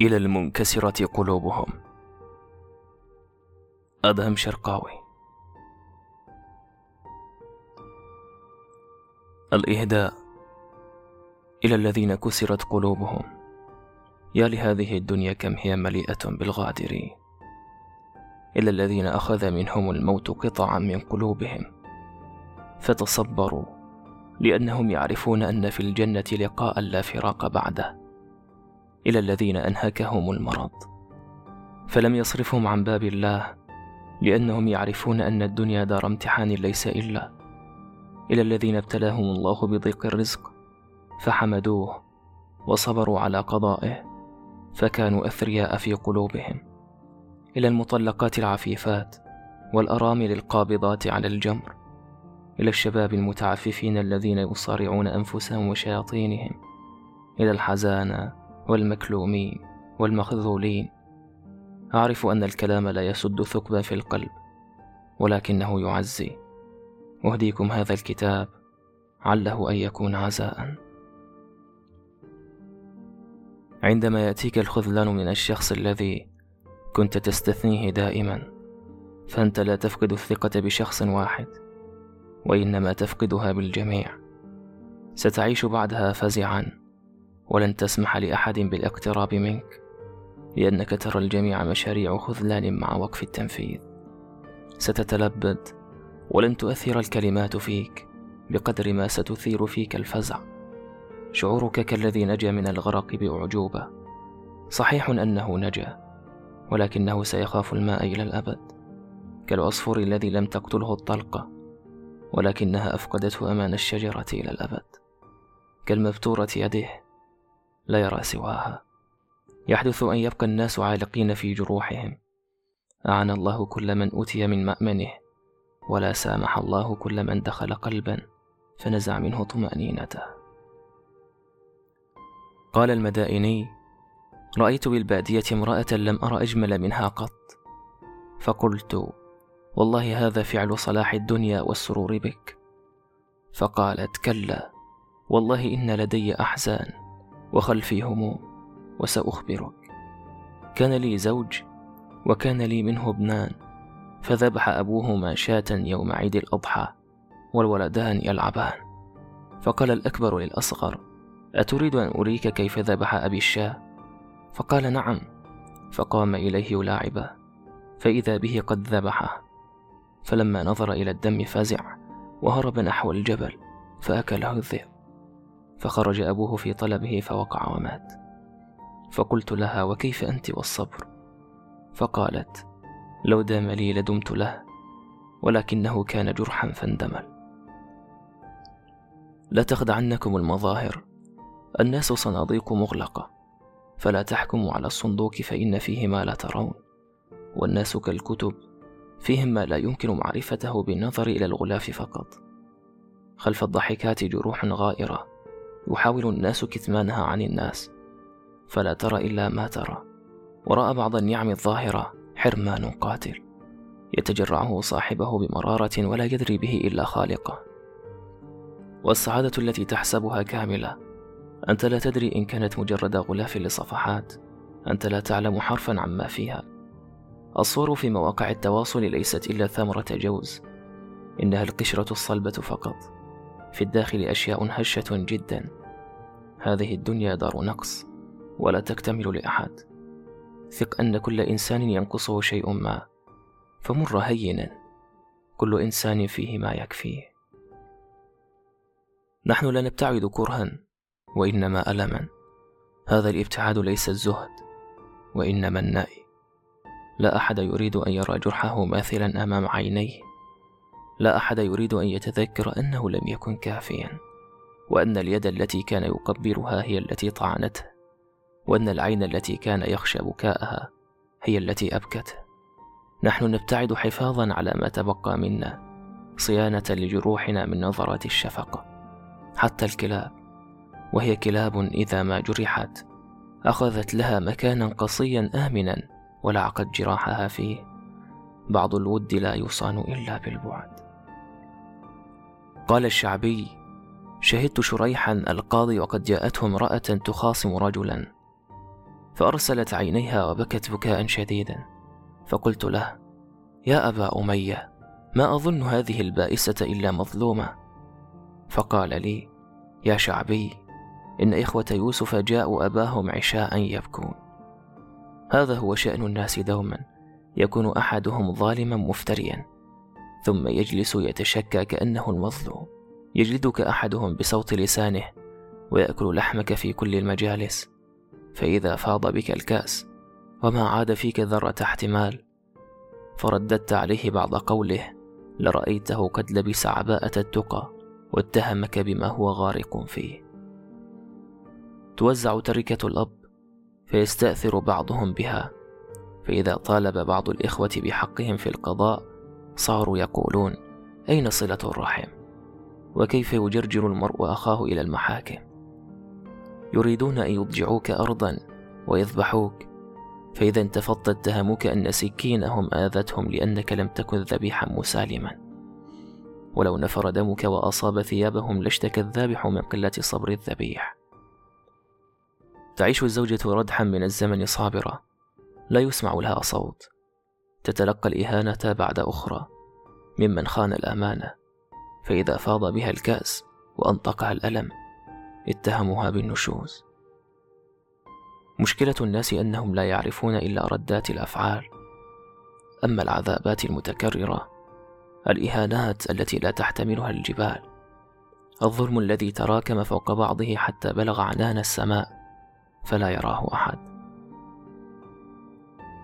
إلى المنكسرة قلوبهم. أدهم شرقاوي. الإهداء إلى الذين كسرت قلوبهم. يا لهذه الدنيا كم هي مليئة بالغادرين إلى الذين أخذ منهم الموت قطعا من قلوبهم. فتصبروا لأنهم يعرفون أن في الجنة لقاء لا فراق بعده. إلى الذين أنهكهم المرض. فلم يصرفهم عن باب الله لأنهم يعرفون أن الدنيا دار امتحان ليس إلا إلى الذين ابتلاهم الله بضيق الرزق فحمدوه وصبروا على قضائه فكانوا أثرياء في قلوبهم. إلى المطلقات العفيفات والأرامل القابضات على الجمر إلى الشباب المتعففين الذين يصارعون أنفسهم وشياطينهم إلى الحزانة والمكلومين والمخذولين. أعرف أن الكلام لا يسد ثقبا في القلب ولكنه يعزي. أهديكم هذا الكتاب عله أن يكون عزاء. عندما يأتيك الخذلان من الشخص الذي كنت تستثنيه دائما فأنت لا تفقد الثقة بشخص واحد وإنما تفقدها بالجميع. ستعيش بعدها فزعا. ولن تسمح لأحد بالاقتراب منك لأنك ترى الجميع مشاريع خذلان مع وقف التنفيذ. ستتلبد ولن تؤثر الكلمات فيك بقدر ما ستثير فيك الفزع. شعورك كالذي نجا من الغرق بأعجوبة. صحيح أنه نجا ولكنه سيخاف الماء إلى الأبد كالعصفور الذي لم تقتله الطلقة ولكنها أفقدته أمان الشجرة إلى الأبد. كالمبتورة يده لا يرى سواها. يحدث أن يبقى الناس عالقين في جروحهم. أعان الله كل من أوتي من مأمنه ولا سامح الله كل من دخل قلبا فنزع منه طمأنينته. قال المدائني رأيت بالبادية امرأة لم أر أجمل منها قط. فقلت والله هذا فعل صلاح الدنيا والسرور بك. فقالت كلا والله إن لدي أحزان. وخلفي هموم وسأخبرك. كان لي زوج وكان لي منه ابنان فذبح أبوهما شاة يوم عيد الأضحى والولدان يلعبان. فقال الأكبر للأصغر أتريد أن أريك كيف ذبح أبي الشاة؟ فقال نعم. فقام إليه يلاعبه فإذا به قد ذبحه. فلما نظر إلى الدم فزع وهرب نحو الجبل فأكله الذئب. فخرج أبوه في طلبه فوقع ومات. فقلت لها وكيف أنت والصبر؟ فقالت لو دام لي لدمت له ولكنه كان جرحا فاندمل. لا تخدعنكم المظاهر. الناس صناديق مغلقة فلا تحكموا على الصندوق فإن فيه ما لا ترون. والناس كالكتب فيهم ما لا يمكن معرفته بالنظر إلى الغلاف فقط. خلف الضحكات جروح غائرة. يحاول الناس كتمانها عن الناس فلا ترى إلا ما ترى. وراء بعض النعم الظاهرة حرمان قاتل يتجرعه صاحبه بمرارة ولا يدري به إلا خالقه. والسعادة التي تحسبها كاملة أنت لا تدري إن كانت مجرد غلاف لصفحات أنت لا تعلم حرفا عما فيها. الصور في مواقع التواصل ليست إلا ثمرة جوز إنها القشرة الصلبة فقط. في الداخل أشياء هشة جدا. هذه الدنيا دار نقص ولا تكتمل لأحد. ثق أن كل إنسان ينقصه شيء ما فمر هينا. كل إنسان فيه ما يكفيه. نحن لا نبتعد كرها وإنما ألما. هذا الابتعاد ليس الزهد وإنما النأي. لا أحد يريد أن يرى جرحه ماثلا أمام عينيه. لا أحد يريد أن يتذكر أنه لم يكن كافيا وأن اليد التي كان يقبلها هي التي طعنته وأن العين التي كان يخشى بكاءها هي التي أبكته نحن نبتعد حفاظا على ما تبقى منا صيانة لجروحنا من نظرات الشفقة حتى الكلاب وهي كلاب إذا ما جرحت أخذت لها مكانا قصيا آمنا ولعقت جراحها فيه. بعض الود لا يصان إلا بالبعد. قال الشعبي شهدت شريحا القاضي وقد جاءته امرأة تخاصم رجلا فأرسلت عينيها وبكت بكاء شديدا فقلت له يا أبا أمية ما أظن هذه البائسة إلا مظلومة. فقال لي يا شعبي إن إخوة يوسف جاءوا أباهم عشاء يبكون. هذا هو شأن الناس دوما يكون أحدهم ظالما مفتريا. ثم يجلس يتشكى كأنه المظلوم. يجلدك أحدهم بصوت لسانه ويأكل لحمك في كل المجالس. فإذا فاض بك الكأس وما عاد فيك ذرة احتمال. فرددت عليه بعض قوله لرأيته قد لبس عباءة التقى واتهمك بما هو غارق فيه. توزع تركة الأب فيستأثر بعضهم بها. فإذا طالب بعض الإخوة بحقهم في القضاء صاروا يقولون أين صلة الرحم؟ وكيف يجرجر المرء أخاه إلى المحاكم؟ يريدون أن يضجعوك أرضا ويذبحوك فإذا انتفضت اتهموك أن سكينهم آذتهم لأنك لم تكن ذبيحا مسالما. ولو نفر دمك وأصاب ثيابهم لاشتكى الذابح من قلة صبر الذبيح. تعيش الزوجة ردحا من الزمن صابرة. لا يسمع لها صوت. تتلقى الإهانة بعد أخرى ممن خان الأمانة فإذا فاض بها الكأس وأنطقها الألم اتهموها بالنشوز. مشكلة الناس أنهم لا يعرفون إلا ردات الأفعال. أما العذابات المتكررة الإهانات التي لا تحتملها الجبال. الظلم الذي تراكم فوق بعضه حتى بلغ عنان السماء فلا يراه أحد.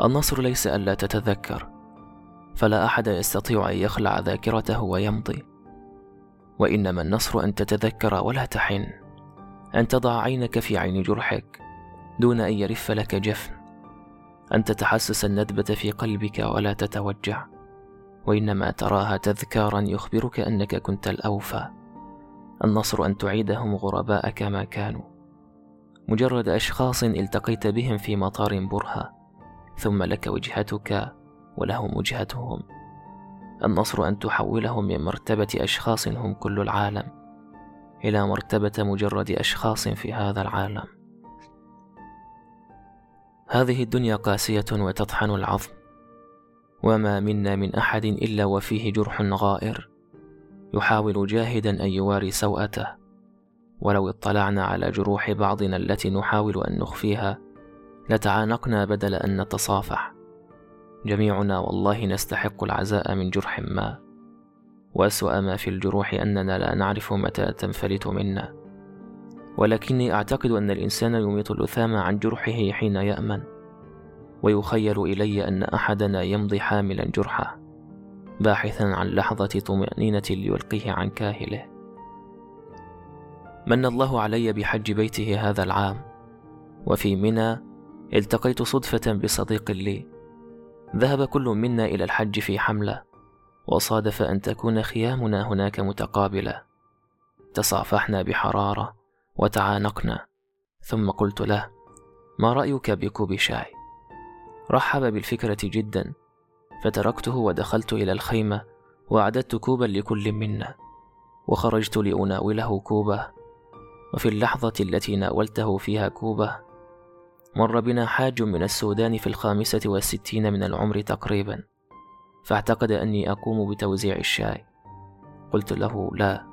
النصر ليس ألا تتذكر فلا أحد يستطيع أن يخلع ذاكرته ويمضي. وإنما النصر أن تتذكر ولا تحن أن تضع عينك في عين جرحك دون أن يرف لك جفن أن تتحسس الندبة في قلبك ولا تتوجع. وإنما تراها تذكارا يخبرك أنك كنت الأوفى. النصر أن تعيدهم غرباء كما كانوا. مجرد أشخاص التقيت بهم في مطار برهة. ثم لك وجهتك ولهم وجهتهم. النصر أن تحولهم من مرتبة أشخاص هم كل العالم إلى مرتبة مجرد أشخاص في هذا العالم. هذه الدنيا قاسية وتطحن العظم وما منا من أحد إلا وفيه جرح غائر يحاول جاهدا أن يواري سوءته. ولو اطلعنا على جروح بعضنا التي نحاول أن نخفيها لتعانقنا بدل أن نتصافح. جميعنا والله نستحق العزاء من جرح ما. وأسوأ ما في الجروح أننا لا نعرف متى تنفلت منا. ولكني أعتقد أن الإنسان يميط اللثام عن جرحه حين يأمن. ويخيل إلي أن أحدنا يمضي حاملا جرحه باحثا عن لحظة طمأنينة ليلقيه عن كاهله. من الله علي بحج بيته هذا العام. وفي منى التقيت صدفة بصديق لي. ذهب كل منا إلى الحج في حملة وصادف أن تكون خيامنا هناك متقابلة. تصافحنا بحرارة وتعانقنا. ثم قلت له ما رأيك بكوب شاي؟ رحب بالفكرة جدا فتركته ودخلت إلى الخيمة وأعددت كوبا لكل منا وخرجت لأناوله كوبة. وفي اللحظة التي ناولته فيها كوبة مر بنا حاج من السودان في الخامسة والستين من العمر تقريبا فاعتقد أني أقوم بتوزيع الشاي. قلت له لا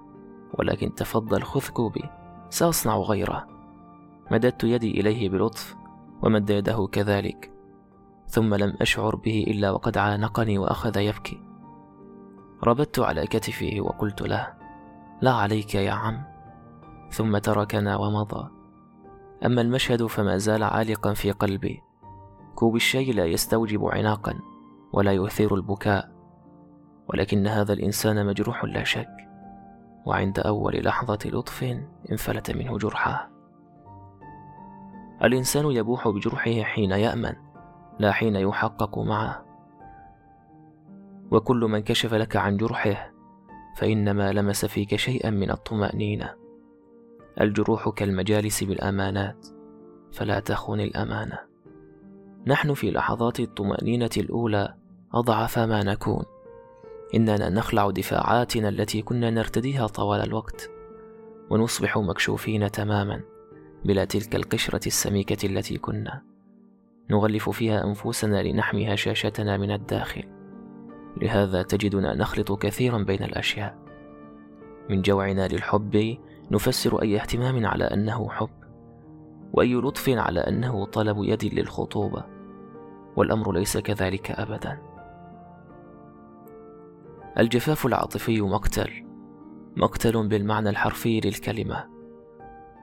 ولكن تفضل خذ كوبي سأصنع غيره. مددت يدي إليه بلطف ومد يده كذلك ثم لم أشعر به إلا وقد عانقني وأخذ يبكي. ربت على كتفه وقلت له لا عليك يا عم. ثم تركنا ومضى. أما المشهد فما زال عالقا في قلبي. كوب الشاي لا يستوجب عناقا ولا يثير البكاء ولكن هذا الإنسان مجروح لا شك. وعند أول لحظة لطف انفلت منه جرحه الإنسان يبوح بجرحه حين يأمن لا حين يحقق معه. وكل من كشف لك عن جرحه فإنما لمس فيك شيئا من الطمأنينة. الجروح كالمجالس بالأمانات فلا تخن الأمانة. نحن في لحظات الطمأنينة الأولى أضعف ما نكون. إننا نخلع دفاعاتنا التي كنا نرتديها طوال الوقت ونصبح مكشوفين تماما بلا تلك القشرة السميكة التي كنا. نغلف فيها أنفسنا لنحمي هشاشتنا من الداخل. لهذا تجدنا نخلط كثيرا بين الأشياء. من جوعنا للحب نفسر أي اهتمام على أنه حب وأي لطف على أنه طلب يد للخطوبة والأمر ليس كذلك أبدا. الجفاف العاطفي مقتل مقتل بالمعنى الحرفي للكلمة.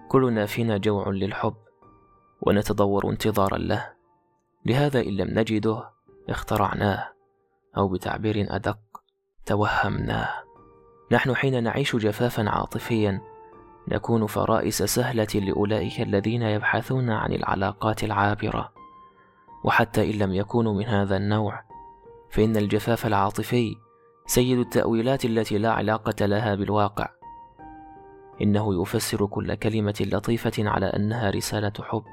كلنا فينا جوع للحب ونتضور انتظارا له. لهذا إن لم نجده اخترعناه أو بتعبير أدق توهمناه. نحن حين نعيش جفافا عاطفيا نكون فرائس سهلة لأولئك الذين يبحثون عن العلاقات العابرة. وحتى إن لم يكونوا من هذا النوع فإن الجفاف العاطفي سيد التأويلات التي لا علاقة لها بالواقع. إنه يفسر كل كلمة لطيفة على أنها رسالة حب.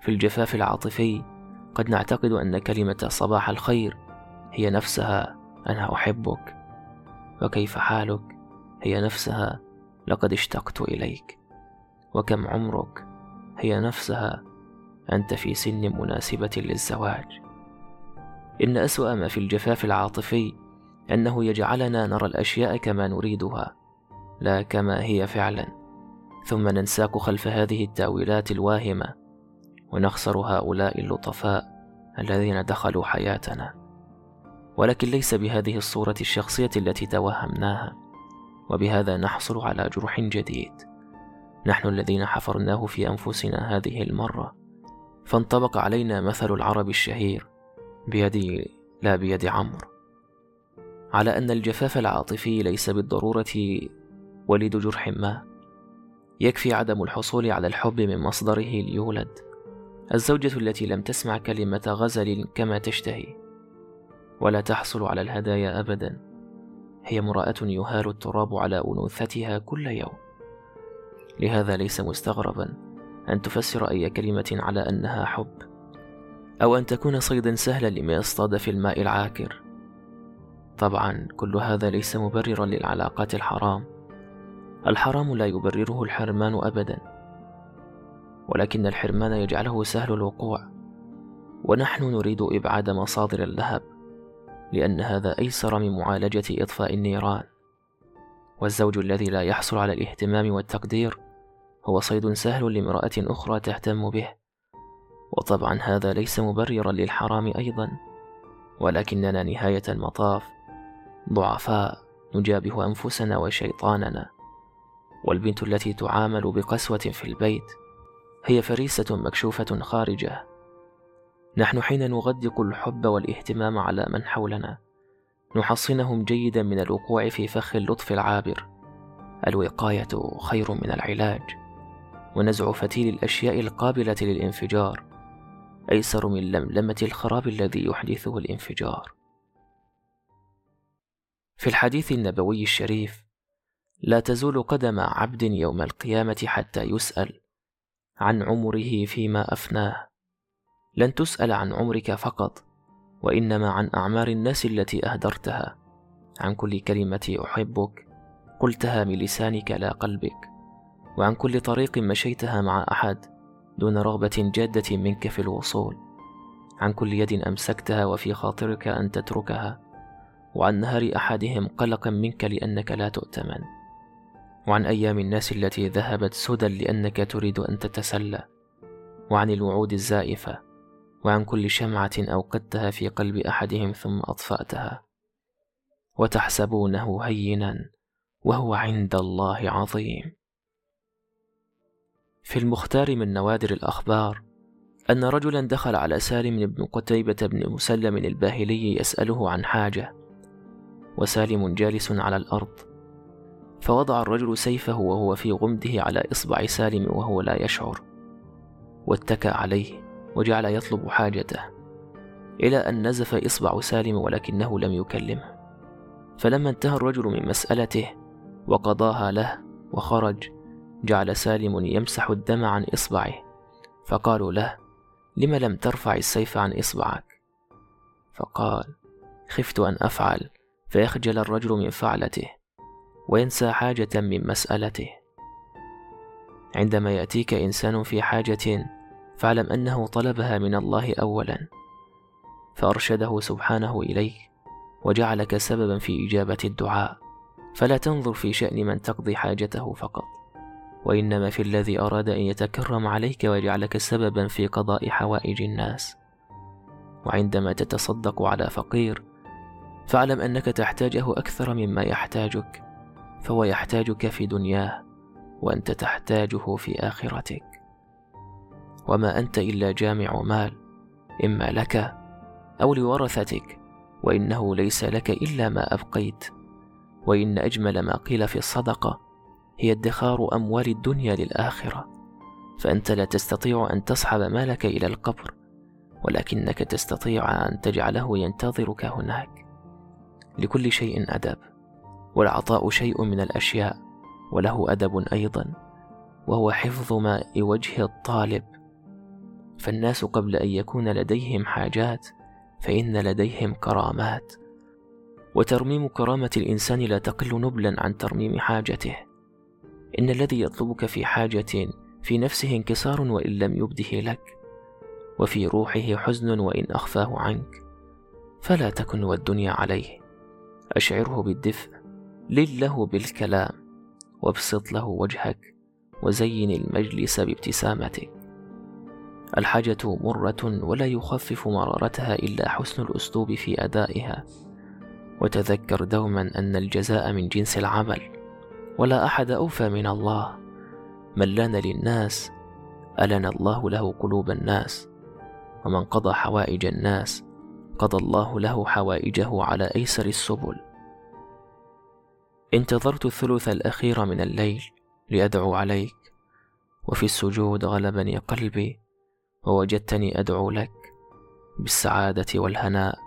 في الجفاف العاطفي قد نعتقد أن كلمة صباح الخير هي نفسها أنا أحبك وكيف حالك؟ هي نفسها لقد اشتقت إليك. وكم عمرك؟ هي نفسها أنت في سن مناسبة للزواج. إن أسوأ ما في الجفاف العاطفي أنه يجعلنا نرى الأشياء كما نريدها لا كما هي فعلا. ثم ننساق خلف هذه التأويلات الواهمة ونخسر هؤلاء اللطفاء الذين دخلوا حياتنا. ولكن ليس بهذه الصورة الشخصية التي توهمناها. وبهذا نحصل على جرح جديد. نحن الذين حفرناه في أنفسنا هذه المرة. فانطبق علينا مثل العرب الشهير. بيدي لا بيد عمرو. على أن الجفاف العاطفي ليس بالضرورة ولد جرح ما. يكفي عدم الحصول على الحب من مصدره ليولد. الزوجة التي لم تسمع كلمة غزل كما تشتهي. ولا تحصل على الهدايا أبدا. هي امرأة يهال التراب على أنوثتها كل يوم. لهذا ليس مستغربا أن تفسر أي كلمة على أنها حب أو أن تكون صيدا سهلا لما يصطاد في الماء العاكر. طبعا كل هذا ليس مبررا للعلاقات الحرام. الحرام لا يبرره الحرمان أبدا ولكن الحرمان يجعله سهل الوقوع. ونحن نريد إبعاد مصادر اللهب. لأن هذا أيسر من معالجة إطفاء النيران. والزوج الذي لا يحصل على الاهتمام والتقدير هو صيد سهل لامرأة أخرى تهتم به. وطبعا هذا ليس مبررا للحرام أيضا ولكننا نهاية المطاف ضعفاء نجابه أنفسنا وشيطاننا. والبنت التي تعامل بقسوة في البيت هي فريسة مكشوفة خارجة. نحن حين نغدق الحب والاهتمام على من حولنا نحصنهم جيدا من الوقوع في فخ اللطف العابر. الوقاية خير من العلاج ونزع فتيل الأشياء القابلة للانفجار أيسر من لملمة الخراب الذي يحدثه الانفجار. في الحديث النبوي الشريف لا تزول قدم عبد يوم القيامة حتى يسأل عن عمره فيما أفناه. لن تسأل عن عمرك فقط وإنما عن أعمار الناس التي أهدرتها. عن كل كلمة أحبك قلتها بلسانك لا قلبك. وعن كل طريق مشيتها مع أحد دون رغبة جادة منك في الوصول. عن كل يد أمسكتها وفي خاطرك أن تتركها. وعن نهر أحدهم قلقا منك لأنك لا تؤتمن. وعن أيام الناس التي ذهبت سدى لأنك تريد أن تتسلى. وعن الوعود الزائفة وعن كل شمعة أوقدتها في قلب أحدهم ثم أطفأتها. وتحسبونه هينا وهو عند الله عظيم. في المختار من نوادر الأخبار أن رجلا دخل على سالم بن قتيبة بن مسلم الباهلي يسأله عن حاجة. وسالم جالس على الأرض. فوضع الرجل سيفه وهو في غمده على إصبع سالم وهو لا يشعر. واتكى عليه. وجعل يطلب حاجته إلى أن نزف إصبع سالم ولكنه لم يكلمه. فلما انتهى الرجل من مسألته وقضاها له وخرج جعل سالم يمسح الدم عن إصبعه. فقالوا له لم لم ترفع السيف عن إصبعك؟ فقال خفت أن أفعل. فيخجل الرجل من فعلته وينسى حاجة من مسألته. عندما يأتيك إنسان في حاجة فاعلم أنه طلبها من الله أولا فأرشده سبحانه إليه وجعلك سببا في إجابة الدعاء. فلا تنظر في شأن من تقضي حاجته فقط وإنما في الذي أراد أن يتكرم عليك ويجعلك سببا في قضاء حوائج الناس. وعندما تتصدق على فقير فاعلم أنك تحتاجه أكثر مما يحتاجك فهو يحتاجك في دنياه وأنت تحتاجه في آخرتك. وما أنت إلا جامع مال إما لك أو لورثتك وإنه ليس لك إلا ما أبقيت. وإن أجمل ما قيل في الصدقة هي ادخار أموال الدنيا للآخرة. فأنت لا تستطيع أن تصحب مالك إلى القبر ولكنك تستطيع أن تجعله ينتظرك هناك. لكل شيء أدب والعطاء شيء من الأشياء وله أدب أيضا وهو حفظ ماء وجه الطالب. فالناس قبل أن يكون لديهم حاجات فإن لديهم كرامات. وترميم كرامة الإنسان لا تقل نبلا عن ترميم حاجته. إن الذي يطلبك في حاجة في نفسه انكسار وإن لم يبده لك وفي روحه حزن وإن أخفاه عنك فلا تكن والدنيا عليه. أشعره بالدفء لله بالكلام وابسط له وجهك وزين المجلس بابتسامتك. الحاجة مرة ولا يخفف مرارتها إلا حسن الأسلوب في أدائها. وتذكر دوما أن الجزاء من جنس العمل ولا أحد أوفى من الله. من لأن للناس ألن الله له قلوب الناس. ومن قضى حوائج الناس قضى الله له حوائجه على أيسر السبل. انتظرت الثلث الأخير من الليل لأدعو عليك. وفي السجود غلبني قلبي. ووجدتني أدعو لك بالسعادة والهناء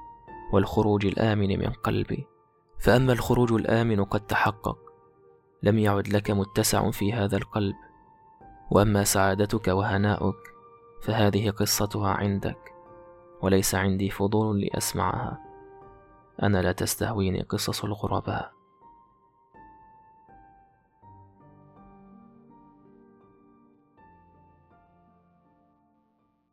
والخروج الآمن من قلبي. فأما الخروج الآمن قد تحقق لم يعد لك متسع في هذا القلب. وأما سعادتك وهناؤك فهذه قصتها عندك وليس عندي فضول لأسمعها. أنا لا تستهويني قصص الغرباء.